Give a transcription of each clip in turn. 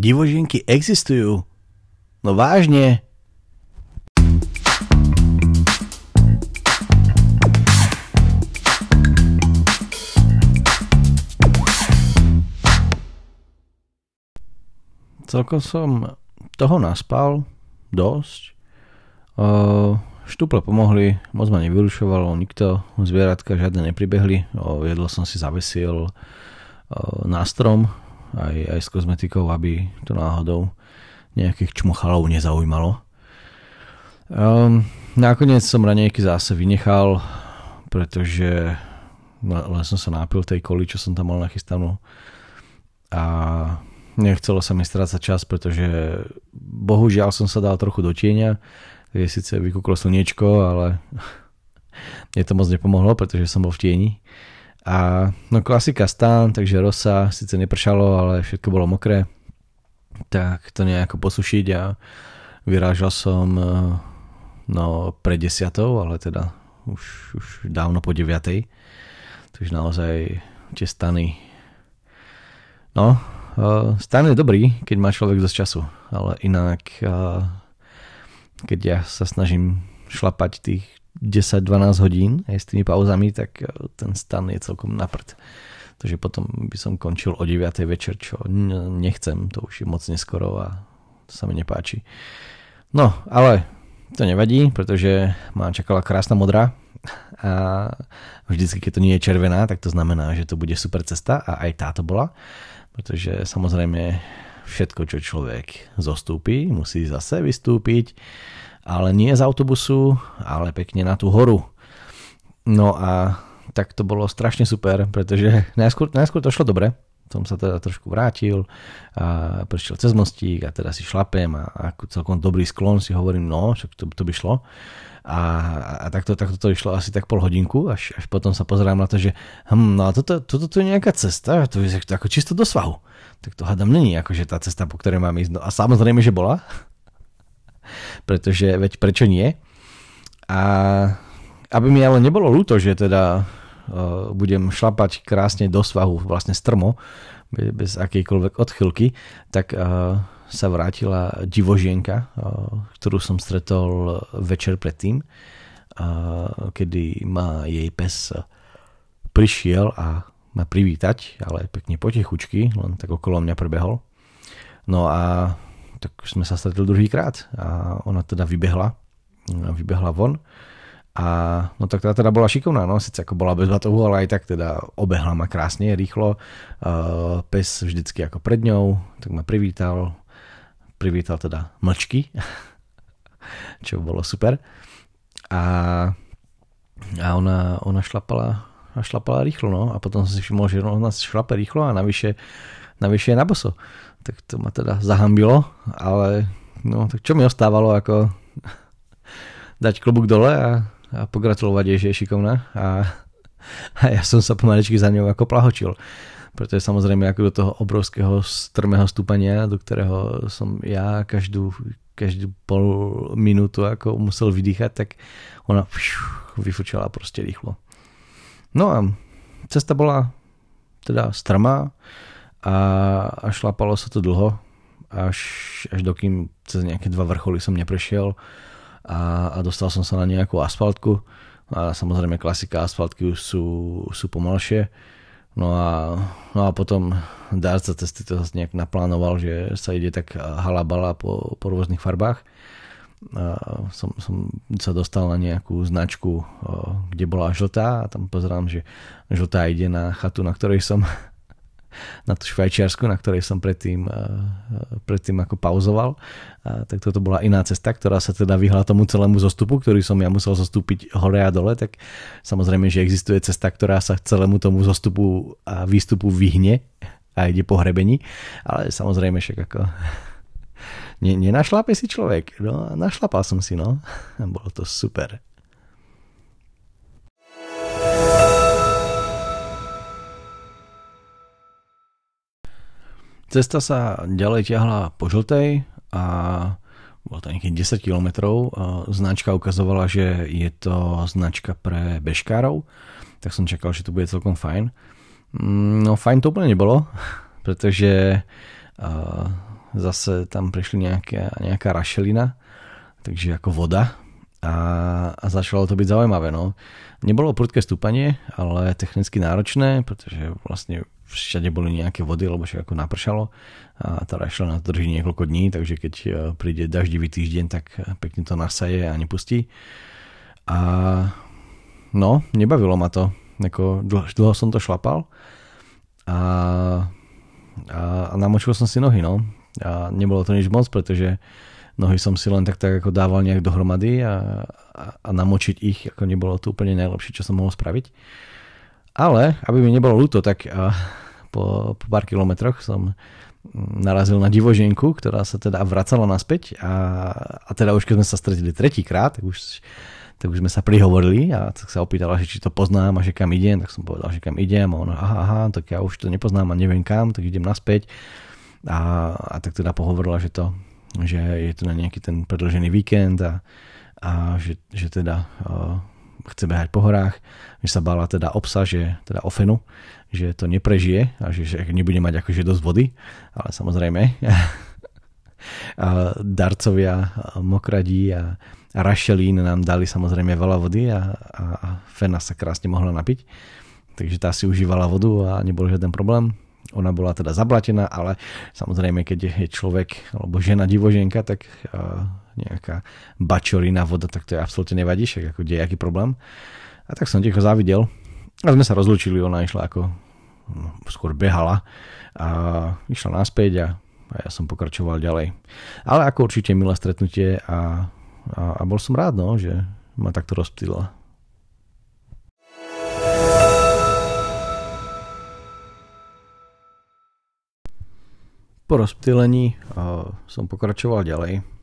Divoženky existujú. No vážne. Celkom som toho naspal dosť. Štuple pomohli, moc ma nevyrušovalo, nikto, zvieratka žiadne nepribehli. Jedlo som si zavesil na strom, aj, aj s kozmetikou, aby to náhodou nejakých čmuchalov nezaujímalo. Um, nakoniec som ranejky zase vynechal, pretože len som sa nápil tej koli, čo som tam mal nachystanú a nechcelo sa mi strácať čas, pretože bohužiaľ som sa dal trochu do tieňa, je síce vykúklo slniečko, ale mne to moc nepomohlo, pretože som bol v tieni. A no klasika stan, takže rosa, síce nepršalo, ale všetko bolo mokré. Tak to nejako posušiť a vyrážal som e, no pre desiatou, ale teda už, už dávno po deviatej. Takže naozaj tie stany no, uh, stan je dobrý, keď má človek dosť času, ale inak uh, keď ja sa snažím šlapať tých 10-12 hodín aj s tými pauzami, tak e, ten stan je celkom naprd. Takže potom by som končil o 9. večer, čo nechcem, to už je moc neskoro a to sa mi nepáči. No, ale to nevadí, pretože ma čakala krásna modrá a vždycky, keď to nie je červená, tak to znamená, že to bude super cesta a aj táto bola, pretože samozrejme všetko, čo človek zostúpi, musí zase vystúpiť ale nie z autobusu, ale pekne na tú horu. No a tak to bolo strašne super, pretože najskôr, najskôr to šlo dobre, som sa teda trošku vrátil a prešiel cez mostík a teda si šlapem a ako celkom dobrý sklon si hovorím, no, však to, to by šlo. A, a takto, takto to išlo asi tak pol hodinku, až, až potom sa pozerám na to, že hm, no a toto, toto to je nejaká cesta, to je ako čisto do svahu. Tak to hádam není akože tá cesta, po ktorej mám ísť. No a samozrejme, že bola, pretože veď prečo nie? A aby mi ale nebolo ľúto, že teda uh, budem šlapať krásne do svahu, vlastne strmo, bez, akejkoľvek odchylky, tak uh, sa vrátila divožienka, uh, ktorú som stretol večer predtým, kedy ma jej pes prišiel a ma privítať, ale pekne potichučky, len tak okolo mňa prebehol. No a tak sme sa stretli druhýkrát a ona teda vybehla, vybehla von. A no tak teda, teda bola šikovná, no síce ako bola bez batohu, ale aj tak teda obehla ma krásne, rýchlo, uh, pes vždycky ako pred ňou, tak ma privítal, privítal teda mlčky, čo bolo super. A, a ona, ona šlapala a šlapala rýchlo, no a potom som si všimol, že ona šlape rýchlo a navyše, navyše je na boso tak to ma teda zahambilo, ale no, tak čo mi ostávalo ako dať klobúk dole a, a pogratulovať jej, že je šikovná a, a ja som sa pomaličky za ňou ako plahočil pretože samozrejme ako do toho obrovského strmého stúpania, do ktorého som ja každú, každú pol minútu ako musel vydýchať, tak ona vyfučala proste rýchlo. No a cesta bola teda strmá, a, a šlapalo sa to dlho, až, až dokým cez nejaké dva vrcholy som neprešiel a, a dostal som sa na nejakú asfaltku a samozrejme klasika asfaltky už sú, sú pomalšie. No a, no a potom dárca cesty to zase nejak naplánoval, že sa ide tak halabala po, po rôznych farbách. A som, som sa dostal na nejakú značku, kde bola žltá a tam pozerám, že žltá ide na chatu, na ktorej som na tú Švajčiarsku, na ktorej som predtým, eh, predtým ako pauzoval. A tak toto bola iná cesta, ktorá sa teda vyhla tomu celému zostupu, ktorý som ja musel zostúpiť hore a dole, tak samozrejme, že existuje cesta, ktorá sa celému tomu zostupu a výstupu vyhne a ide po hrebení, ale samozrejme však ako nenašlape si človek. No, našlapal som si, no. Bolo to super. Cesta sa ďalej ťahla po žltej a bolo to nejakých 10 km. Značka ukazovala, že je to značka pre bežkárov, tak som čakal, že to bude celkom fajn. Mm, no fajn to úplne nebolo, pretože zase tam prišli nejaká, nejaká rašelina, takže ako voda a, a začalo to byť zaujímavé. No. Nebolo prudké stúpanie, ale technicky náročné, pretože vlastne všade boli nejaké vody, lebo však ako napršalo a tá rašelina drží niekoľko dní, takže keď e, príde daždivý týždeň, tak pekne to nasaje a nepustí. A no, nebavilo ma to. Ako dlho, dlho som to šlapal a, a, a namočil som si nohy, no. A nebolo to nič moc, pretože nohy som si len tak, tak ako dával nejak dohromady a, a, a namočiť ich, ako nebolo to úplne najlepšie, čo som mohol spraviť. Ale, aby mi nebolo ľúto, tak po, po pár kilometroch som narazil na divoženku, ktorá sa teda vracala naspäť a, a teda už keď sme sa stretili tretíkrát, už, tak už sme sa prihovorili a tak sa opýtala, že či to poznám a že kam idem, tak som povedal, že kam idem a ona, aha, aha, tak ja už to nepoznám a neviem kam, tak idem naspäť. A, a tak teda pohovorila, že to že je to na nejaký ten predlžený víkend a, a že, že teda uh, chce behať po horách, že sa bála teda obsa, že teda ofenu, že to neprežije a že, že nebude mať akože dosť vody, ale samozrejme a darcovia mokradí a, a rašelín nám dali samozrejme veľa vody a, a, a Fena sa krásne mohla napiť, takže tá si užívala vodu a nebol žiaden problém. Ona bola teda zablatená, ale samozrejme, keď je človek alebo žena divoženka, tak nejaká bačorina voda, tak to je absolútne nevadí, však ako aký problém. A tak som ticho zavidel. A sme sa rozlúčili, ona išla ako no, skôr behala a išla naspäť a, a ja som pokračoval ďalej. Ale ako určite milé stretnutie a, a, a bol som rád, no, že ma takto rozptýlila. Po rozptýlení uh, som pokračoval ďalej.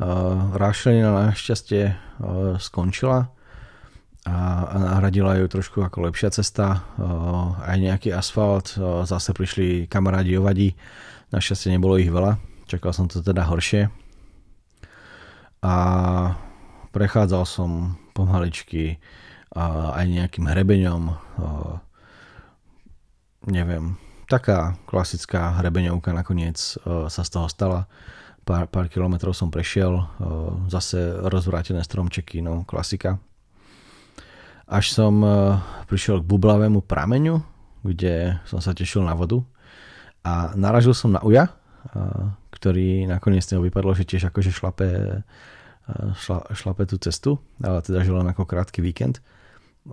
Uh, rášlenina našťastie uh, skončila a, nahradila ju trošku ako lepšia cesta. Uh, aj nejaký asfalt, zase prišli kamarádi ovadí, našťastie nebolo ich veľa, čakal som to teda horšie. A prechádzal som pomaličky aj nejakým hrebeňom, neviem, taká klasická hrebeňovka nakoniec sa z toho stala. Pár, pár kilometrov som prešiel, uh, zase rozvrátené stromčeky, no klasika. Až som uh, prišiel k bublavému prameňu, kde som sa tešil na vodu a naražil som na uja, uh, ktorý nakoniec z neho vypadlo, že tiež akože šlape, šla, šlape tú cestu, ale teda žil len ako krátky víkend,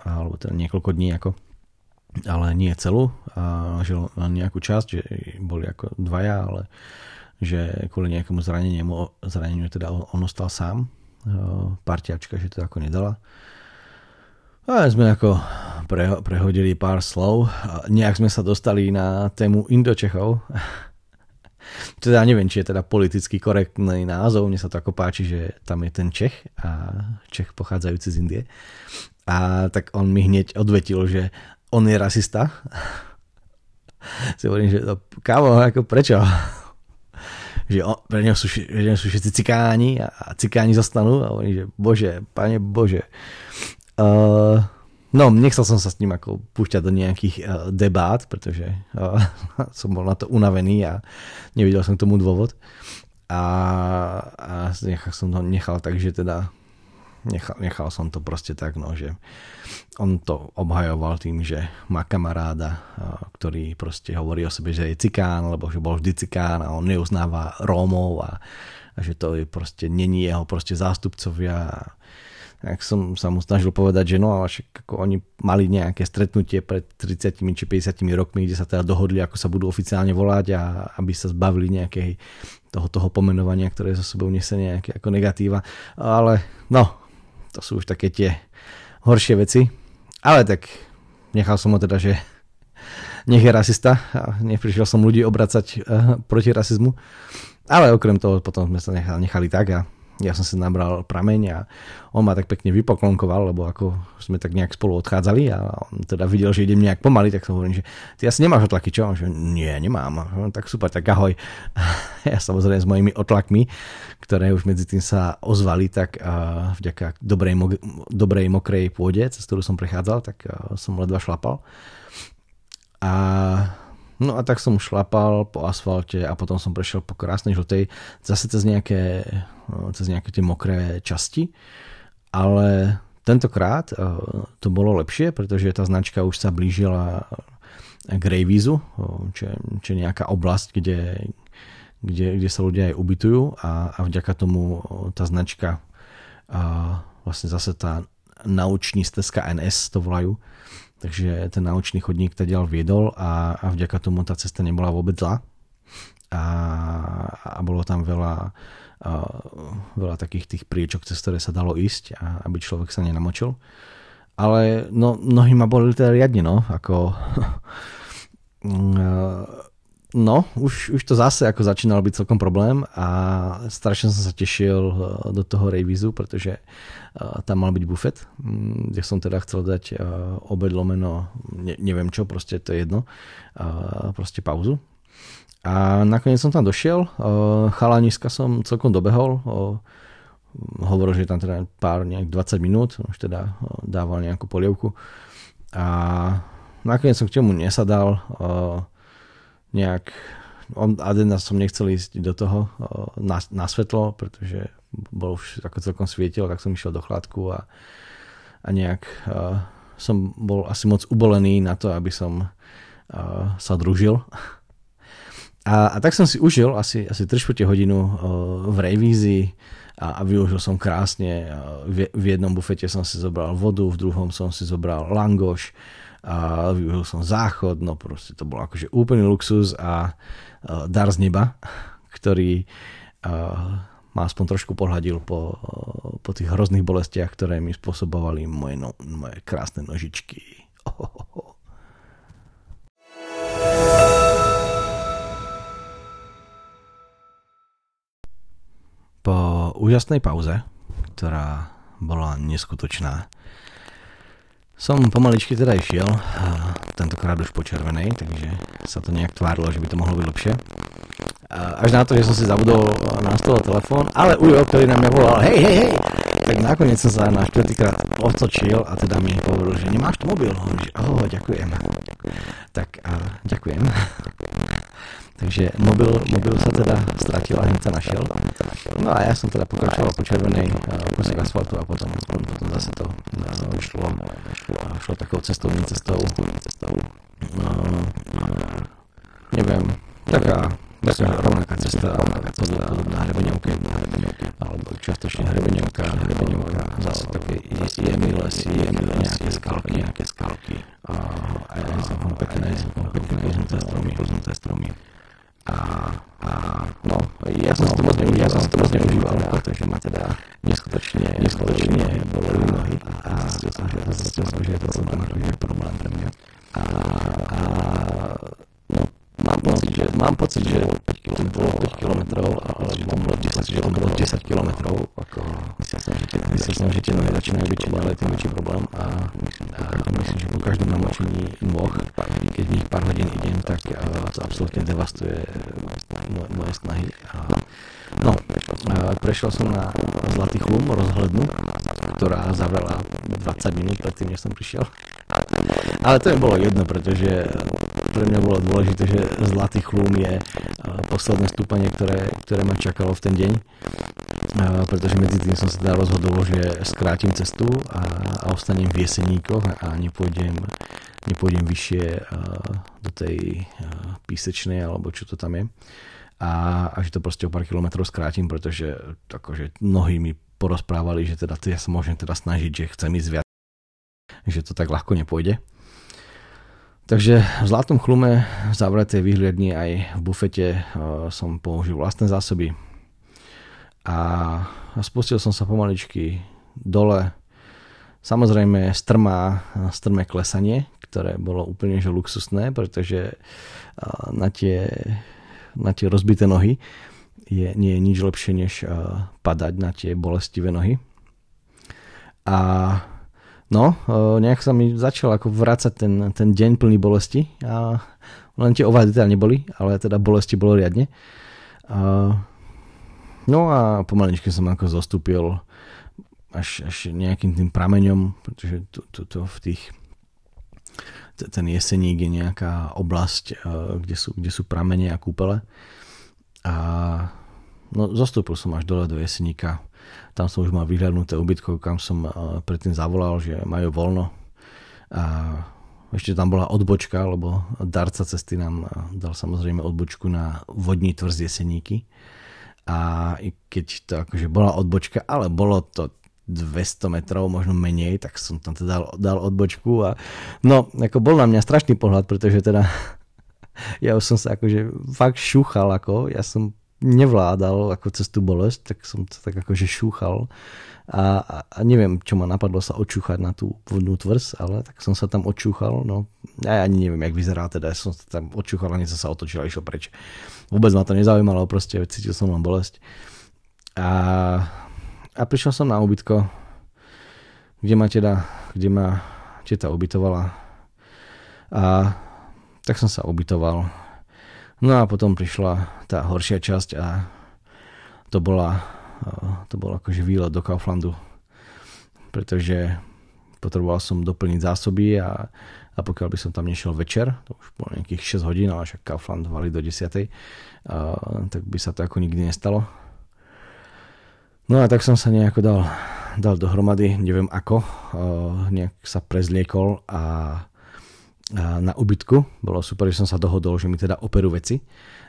alebo teda niekoľko dní ako ale nie celú, a žil len nejakú časť, že boli ako dvaja, ale že kvôli nejakému zraneniu, zraneniu teda on ostal sám, parťačka, že to ako nedala. A sme ako pre, prehodili pár slov. Nejak sme sa dostali na tému Indočechov. teda neviem, či je teda politicky korektný názov. Mne sa to ako páči, že tam je ten Čech a Čech pochádzajúci z Indie. A tak on mi hneď odvetil, že on je rasista. si hovorím, že no, kámo, ako prečo? Že on, pre neho sú, že sú všetci cikáni a, a cikáni zostanú a oni, že bože, pane bože. Uh, no, nechcel som sa s ním ako púšťať do nejakých uh, debát, pretože uh, som bol na to unavený a nevidel som k tomu dôvod. A, a nechal som to nechal tak, že teda nechal, nechal som to proste tak, no, že on to obhajoval tým, že má kamaráda, ktorý proste hovorí o sebe, že je cikán, lebo že bol vždy cikán a on neuznáva Rómov a, a že to je proste není jeho proste zástupcovia tak som sa mu snažil povedať, že no ale ako oni mali nejaké stretnutie pred 30 či 50 rokmi, kde sa teda dohodli, ako sa budú oficiálne volať a aby sa zbavili nejakej toho, toho pomenovania, ktoré za sebou nesie nejaké ako negatíva. Ale no, to sú už také tie horšie veci. Ale tak nechal som ho teda, že nech je rasista a neprišiel som ľudí obracať uh, proti rasizmu. Ale okrem toho potom sme sa nechali, nechali tak a ja som si nabral prameň a on ma tak pekne vypoklonkoval, lebo ako sme tak nejak spolu odchádzali a on teda videl, že idem nejak pomaly, tak som hovorím, že ty asi nemáš otlaky, čo? Že nie, nemám. Tak super, tak ahoj. Ja samozrejme s mojimi otlakmi, ktoré už medzi tým sa ozvali, tak uh, vďaka dobrej, mo- dobrej mokrej pôde, cez ktorú som prechádzal, tak uh, som ledva šlapal. A No a tak som šlapal po asfalte a potom som prešiel po krásnej žltej, zase cez nejaké, no, cez nejaké tie mokré časti, ale tentokrát eh, to bolo lepšie, pretože tá značka už sa blížila k Rejvízu, čo, čo je nejaká oblasť, kde, kde, kde sa ľudia aj ubytujú a, a vďaka tomu tá značka a vlastne zase tá nauční stezka NS to volajú, takže ten naučný chodník ďal viedol a, a vďaka tomu tá cesta nebola vôbec zlá a, a bolo tam veľa, a, veľa takých tých priečok, cez ktoré sa dalo ísť a aby človek sa nenamočil. Ale no, nohy ma boli teda riadne, no, ako No, už, už to zase ako začínal byť celkom problém a strašne som sa tešil eh, do toho rejvizu, pretože eh, tam mal byť bufet, mm, kde som teda chcel dať eh, obed lomeno, ne, neviem čo, proste to je jedno, proste pauzu. A nakoniec som tam došiel, chalaniska som celkom dobehol, hovoril, že tam teda pár nejak 20 minút, už teda dával nejakú polievku a nakoniec som k tomu nesadal, nejak on, Adena som nechcel ísť do toho na, na svetlo, pretože bol už ako celkom svietil, tak som išiel do chladku a, a nejak uh, som bol asi moc ubolený na to, aby som uh, sa družil. A, a tak som si užil asi, asi 3 hodinu uh, v revízii a, a využil som krásne. V, v jednom bufete som si zobral vodu, v druhom som si zobral langoš, a využil som záchod, no proste to bol akože úplný luxus a uh, dar z neba, ktorý uh, ma aspoň trošku pohľadil po, uh, po tých hrozných bolestiach, ktoré mi spôsobovali moje, no, moje krásne nožičky. Oh, Po úžasnej pauze, ktorá bola neskutočná, som pomaličky teda išiel, tentokrát už po červenej, takže sa to nejak tvárilo, že by to mohlo byť lepšie. Až na to, že som si zabudol na stole telefón, ale Ujo, ktorý na mňa volal, hej, hej, hej, tak nakoniec som sa na štvrtýkrát otočil a teda mi hovoril, že nemáš tu mobil. Hovorím, že oh, ďakujem. Tak a ďakujem. Takže mobil, mobil sa teda stratil a hneď sa našiel. No a ja som teda pokračoval po červenej kúsek asfaltu a potom, potom zase to, zase to šlo, šlo. Takou cestovnou cestou. No, neviem, taká taká rovnaká cesta, rovnaká cesta. na hrebeňovke, alebo čiastočne hrebeňovka, hrebeňovka, zase také jemný lesy, jemný nejaké skalky, nejaké skalky. A aj celkom pekné, celkom pekné, stromy, stromy a, a no, ja som si to ja som to moc neužíval, pretože ma teda neskutočne, neskutočne boleli nohy a zistil som, že, zistil som, že je to problém, že je problém pre mňa. A, a no, že, mám pocit, že to bolo 5 km, ale že to bolo 10, že to bolo 10 km, ako myslel som, že tie, myslel som, že tie nohy začínajú byť čím ďalej tým väčší problém a, a myslím, že po každom namočení nôh, keď v nich pár hodín idem, tak to absolútne devastuje moje, moje snahy. A, no, a prešiel som na Zlatý chlum, rozhlednu, ktorá zavrela 20 minút predtým, než som prišiel. Ale to mi bolo jedno, pretože pre mňa bolo dôležité, že Zlatý chlum je posledné stúpanie, ktoré, ktoré ma čakalo v ten deň, pretože medzi tým som sa teda rozhodol, že skrátim cestu a, a ostanem v Jeseníkoch a nepôjdem, nepôjdem vyššie do tej písečnej alebo čo to tam je a, a že to proste o pár kilometrov skrátim, pretože akože nohy mi porozprávali, že teda ja sa môžem teda snažiť, že chcem ísť viac, že to tak ľahko nepôjde. Takže v Zlatom chlume v zavretej výhľadni aj v bufete uh, som použil vlastné zásoby a, spustil som sa pomaličky dole. Samozrejme strmá, strmé klesanie, ktoré bolo úplne že luxusné, pretože uh, na tie, na tie rozbité nohy je, nie je nič lepšie, než uh, padať na tie bolestivé nohy. A No, nejak sa mi začal ako vrácať ten, ten deň plný bolesti a len tie ovady teda neboli, ale teda bolesti bolo riadne. A, no a pomaličky som ako zostúpil až, až nejakým tým prameňom, pretože tu, tu, tu v tých ten jeseník je nejaká oblasť, kde sú, kde sú pramene a kúpele. A no, zostúpil som až dole do jeseníka. Tam som už mal vyhľadnuté ubytko, kam som predtým zavolal, že majú voľno. A ešte tam bola odbočka, lebo darca cesty nám dal samozrejme odbočku na vodní tvrz Jeseníky. A i keď to akože bola odbočka, ale bolo to 200 metrov, možno menej, tak som tam teda dal, dal odbočku a no, ako bol na mňa strašný pohľad, pretože teda ja už som sa akože fakt šúchal, ako ja som nevládal ako cez tú bolesť, tak som to tak akože šúchal a, a, a neviem, čo ma napadlo sa očúchať na tú vodnú tvrz, ale tak som sa tam očúchal, no ja ani neviem, jak vyzerá, teda som sa tam očúchal a sa otočil a išiel preč. Vôbec ma to nezaujímalo, proste cítil som len bolesť. A a prišiel som na ubytko, kde ma teda, kde ma teta ubytovala. A tak som sa ubytoval. No a potom prišla tá horšia časť a to bola, to bol akože výlet do Kauflandu. Pretože potreboval som doplniť zásoby a, a pokiaľ by som tam nešiel večer, to už bolo nejakých 6 hodín, ale však Kaufland vali do 10, a, tak by sa to ako nikdy nestalo No a tak som sa nejako dal, dal dohromady, neviem ako, nejak sa prezliekol a na ubytku. Bolo super, že som sa dohodol, že mi teda operú veci.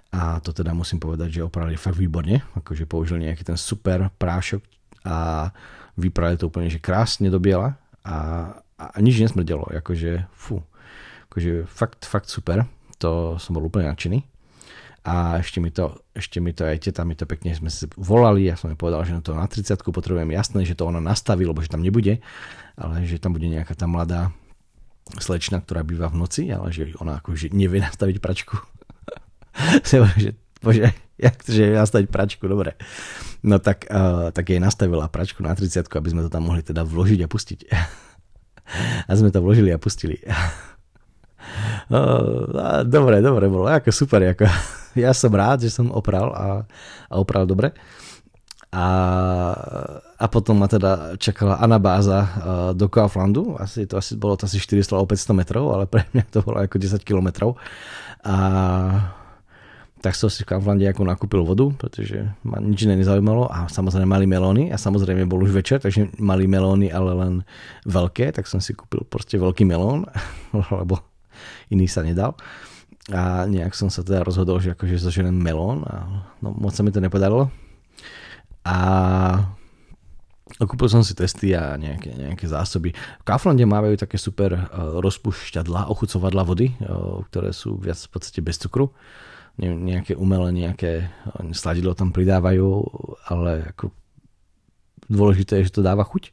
A to teda musím povedať, že opravili fakt výborne. Akože použili nejaký ten super prášok a vyprali to úplne, že krásne do biela a, a nič nesmrdelo. Akože, fú, akože fakt, fakt super. To som bol úplne nadšený a ešte mi to, ešte mi to aj teta mi to pekne sme si volali, ja som jej povedal, že na to na 30 potrebujem jasné, že to ona nastaví, lebo že tam nebude, ale že tam bude nejaká tá mladá slečna, ktorá býva v noci, ale že ona akože nevie nastaviť pračku. že, bože, jak to, že nastaviť pračku, dobre. No tak, uh, tak jej nastavila pračku na 30 aby sme to tam mohli teda vložiť a pustiť. a sme to vložili a pustili. Uh, dobre, dobre, bolo ako super, ako ja som rád, že som opral a, a opral dobre. A, a potom ma teda čakala anabáza uh, do Kauflandu, asi to asi, bolo to asi 400 alebo 500 metrov, ale pre mňa to bolo ako 10 kilometrov. A tak som si v Kauflande ako nakúpil vodu, pretože ma nič iné nezaujímalo a samozrejme mali melóny a samozrejme bol už večer, takže mali melóny, ale len veľké, tak som si kúpil proste veľký melón, lebo iný sa nedal a nejak som sa teda rozhodol, že akože zoženem melón a no, moc sa mi to nepodarilo. A kúpil som si testy a nejaké, nejaké zásoby. V Kauflande mávajú také super uh, rozpušťadla, ochucovadla vody, uh, ktoré sú viac v podstate bez cukru. Ne, nejaké umelé, nejaké uh, sladidlo tam pridávajú, ale ako dôležité je, že to dáva chuť.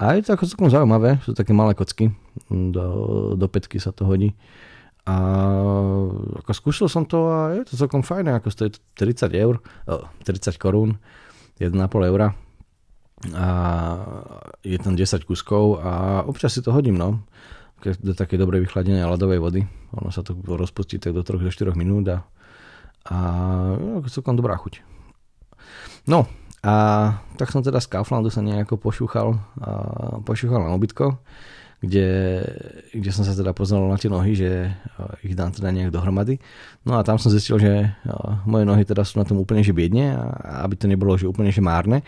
A je to ako celkom zaujímavé, sú také malé kocky, do, do petky sa to hodí. A ako skúšal som to a je to celkom fajné, ako stojí 30 eur, 30 korún, 1,5 eura a je tam 10 kuskov a občas si to hodím, no. Do také dobre vychladenej ľadovej vody. Ono sa to rozpustí tak do 3 4 minút a, a je celkom dobrá chuť. No a tak som teda z Kauflandu sa nejako pošúchal, a pošúchal na obytko kde, kde som sa teda poznal na tie nohy, že ich dám teda nejak dohromady. No a tam som zistil, že moje nohy teda sú na tom úplne že biedne a aby to nebolo že úplne že márne,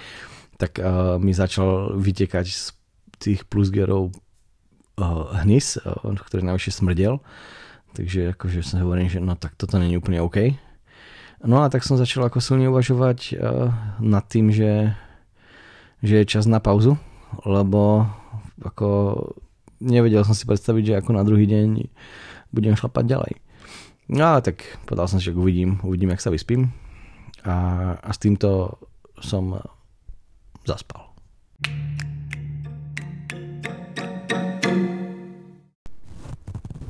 tak uh, mi začal vytekať z tých plusgerov uh, hnis, uh, ktorý najvyššie smrdel. Takže akože som hovoril, že no tak toto není úplne OK. No a tak som začal ako silne uvažovať uh, nad tým, že, že je čas na pauzu, lebo ako nevedel som si predstaviť, že ako na druhý deň budem šlapať ďalej. No ale tak povedal som si, že uvidím, uvidím, jak sa vyspím. A, a s týmto som zaspal.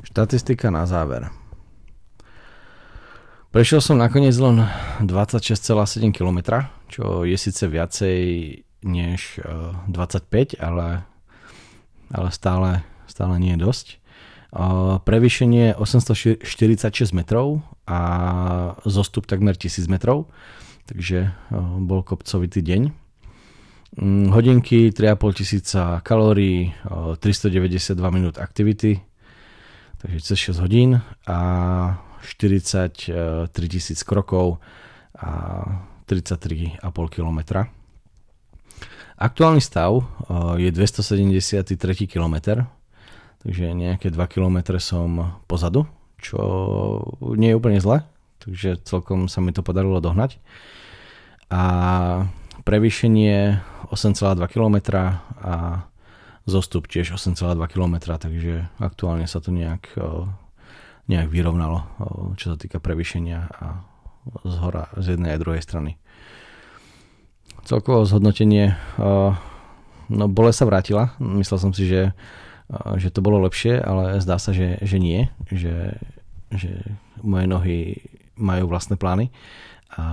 Štatistika na záver. Prešiel som nakoniec len 26,7 km, čo je síce viacej než 25, eh, ale ale stále, stále nie je dosť. Prevýšenie 846 metrov a zostup takmer 1000 metrov, takže bol kopcovitý deň. Mm, hodinky 3,5 tisíca kalórií, 392 minút aktivity, takže cez 6 hodín a 43 tisíc krokov a 33,5 km. Aktuálny stav je 273 km, takže nejaké 2 km som pozadu, čo nie je úplne zle, takže celkom sa mi to podarilo dohnať. A prevýšenie 8,2 km a zostup tiež 8,2 km, takže aktuálne sa to nejak, nejak vyrovnalo, čo sa týka prevýšenia a z hora, z jednej a druhej strany. Celkovo zhodnotenie, no bole sa vrátila, myslel som si, že, že to bolo lepšie, ale zdá sa, že, že nie, že, že moje nohy majú vlastné plány a,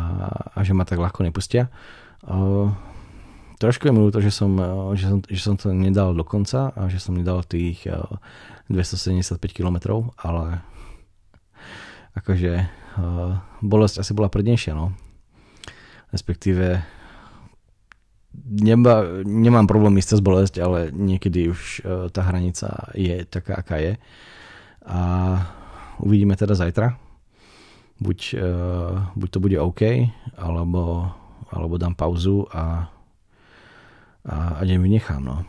a že ma tak ľahko nepustia. Uh, trošku je mi ľúto, že som, že, som, že som to nedal do konca a že som nedal tých uh, 275 km, ale akože bolesť asi bola prednejšia, no. Respektíve nemá, nemám problém ísť cez bolesť, ale niekedy už uh, tá hranica je taká, aká je. A uvidíme teda zajtra, buď, uh, buď to bude OK, alebo, alebo dám pauzu a, a, a deň vynechám. No.